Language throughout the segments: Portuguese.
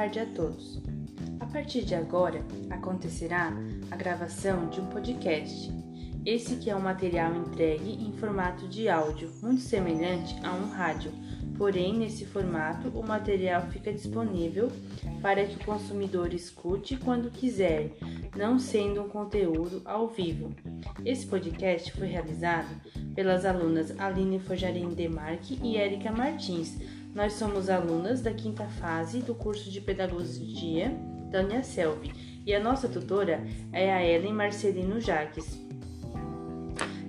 tarde a todos. A partir de agora acontecerá a gravação de um podcast. Esse que é um material entregue em formato de áudio, muito semelhante a um rádio. Porém, nesse formato, o material fica disponível para que o consumidor escute quando quiser, não sendo um conteúdo ao vivo. Esse podcast foi realizado pelas alunas Aline Forjarim Demarque e Érica Martins. Nós somos alunas da quinta fase do curso de Pedagogia da Uniaselv e a nossa tutora é a Ellen Marcelino Jaques.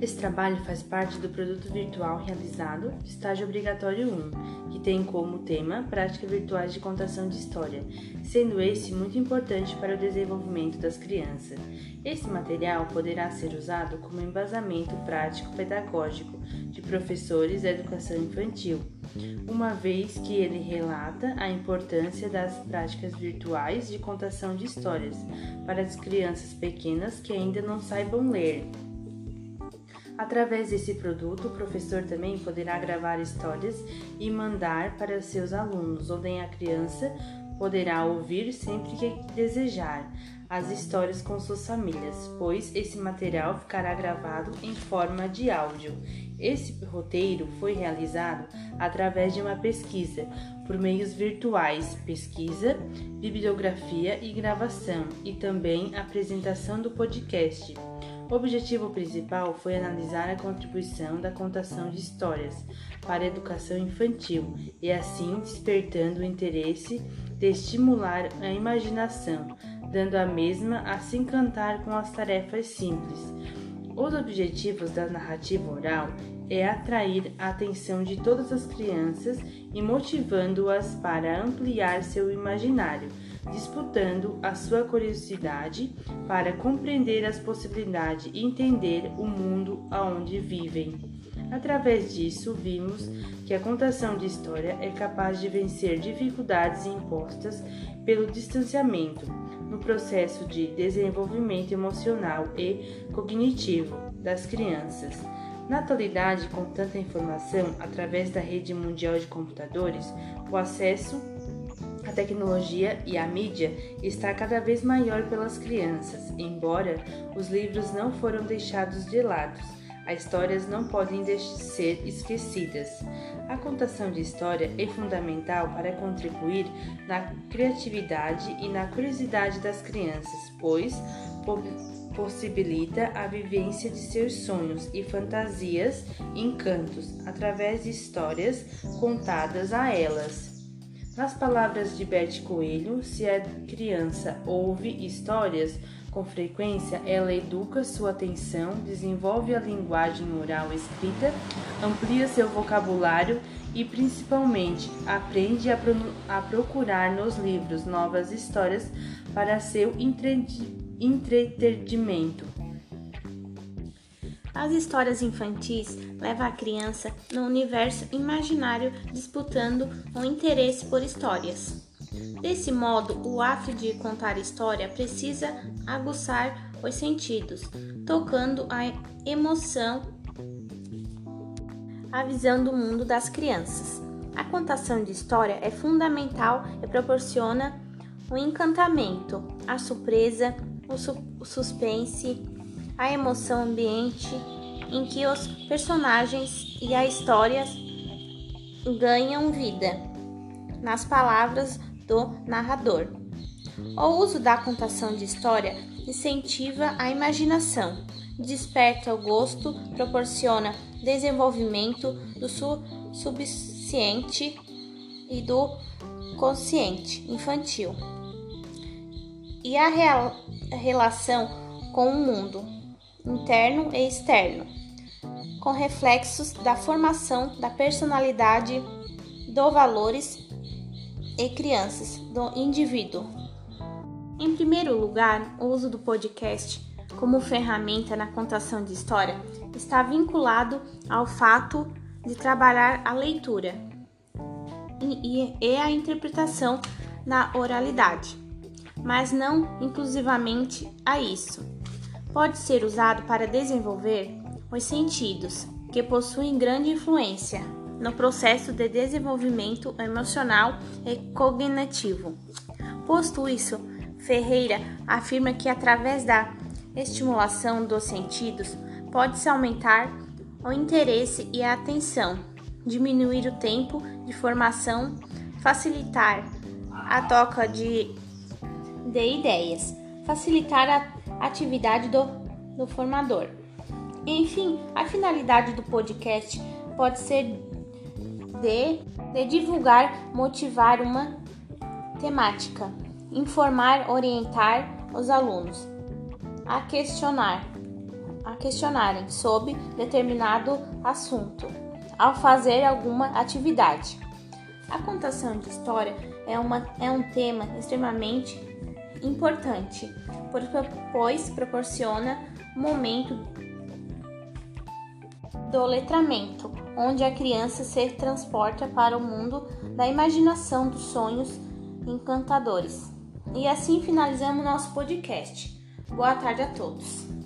Esse trabalho faz parte do produto virtual realizado Estágio Obrigatório 1, que tem como tema Práticas Virtuais de Contação de História, sendo esse muito importante para o desenvolvimento das crianças. Esse material poderá ser usado como embasamento prático pedagógico de professores da educação infantil, uma vez que ele relata a importância das práticas virtuais de contação de histórias para as crianças pequenas que ainda não saibam ler. Através desse produto, o professor também poderá gravar histórias e mandar para seus alunos, onde a criança poderá ouvir sempre que desejar as histórias com suas famílias, pois esse material ficará gravado em forma de áudio. Esse roteiro foi realizado através de uma pesquisa por meios virtuais, pesquisa, bibliografia e gravação, e também apresentação do podcast. O objetivo principal foi analisar a contribuição da contação de histórias para a educação infantil e, assim, despertando o interesse de estimular a imaginação, dando a mesma a se encantar com as tarefas simples. Os objetivos da narrativa oral é atrair a atenção de todas as crianças e motivando-as para ampliar seu imaginário disputando a sua curiosidade para compreender as possibilidades e entender o mundo aonde vivem. Através disso, vimos que a contação de história é capaz de vencer dificuldades impostas pelo distanciamento no processo de desenvolvimento emocional e cognitivo das crianças. Na atualidade, com tanta informação através da rede mundial de computadores, o acesso a tecnologia e a mídia está cada vez maior pelas crianças, embora os livros não foram deixados de lado. As histórias não podem ser esquecidas. A contação de história é fundamental para contribuir na criatividade e na curiosidade das crianças, pois possibilita a vivência de seus sonhos e fantasias encantos através de histórias contadas a elas. Nas palavras de Bert Coelho, se a criança ouve histórias com frequência, ela educa sua atenção, desenvolve a linguagem oral escrita, amplia seu vocabulário e, principalmente, aprende a, a procurar nos livros novas histórias para seu entretenimento. As histórias infantis levam a criança no universo imaginário disputando um interesse por histórias. Desse modo, o ato de contar história precisa aguçar os sentidos, tocando a emoção, a visão do mundo das crianças. A contação de história é fundamental e proporciona o encantamento, a surpresa, o, su o suspense, a emoção ambiente em que os personagens e a história ganham vida, nas palavras do narrador. O uso da contação de história incentiva a imaginação, desperta o gosto, proporciona desenvolvimento do subconsciente e do consciente infantil e a, a relação com o mundo interno e externo, com reflexos da formação da personalidade, dos valores e crianças do indivíduo. Em primeiro lugar, o uso do podcast como ferramenta na contação de história está vinculado ao fato de trabalhar a leitura e, e a interpretação na oralidade, mas não inclusivamente a isso pode ser usado para desenvolver os sentidos, que possuem grande influência no processo de desenvolvimento emocional e cognitivo. Posto isso, Ferreira afirma que através da estimulação dos sentidos pode-se aumentar o interesse e a atenção, diminuir o tempo de formação, facilitar a troca de, de ideias, facilitar a atividade do, do formador. Enfim, a finalidade do podcast pode ser de, de divulgar, motivar uma temática, informar, orientar os alunos a questionar, a questionarem sobre determinado assunto ao fazer alguma atividade. A contação de história é, uma, é um tema extremamente importante, pois proporciona momento do letramento, onde a criança se transporta para o mundo da imaginação dos sonhos encantadores. E assim finalizamos nosso podcast. Boa tarde a todos.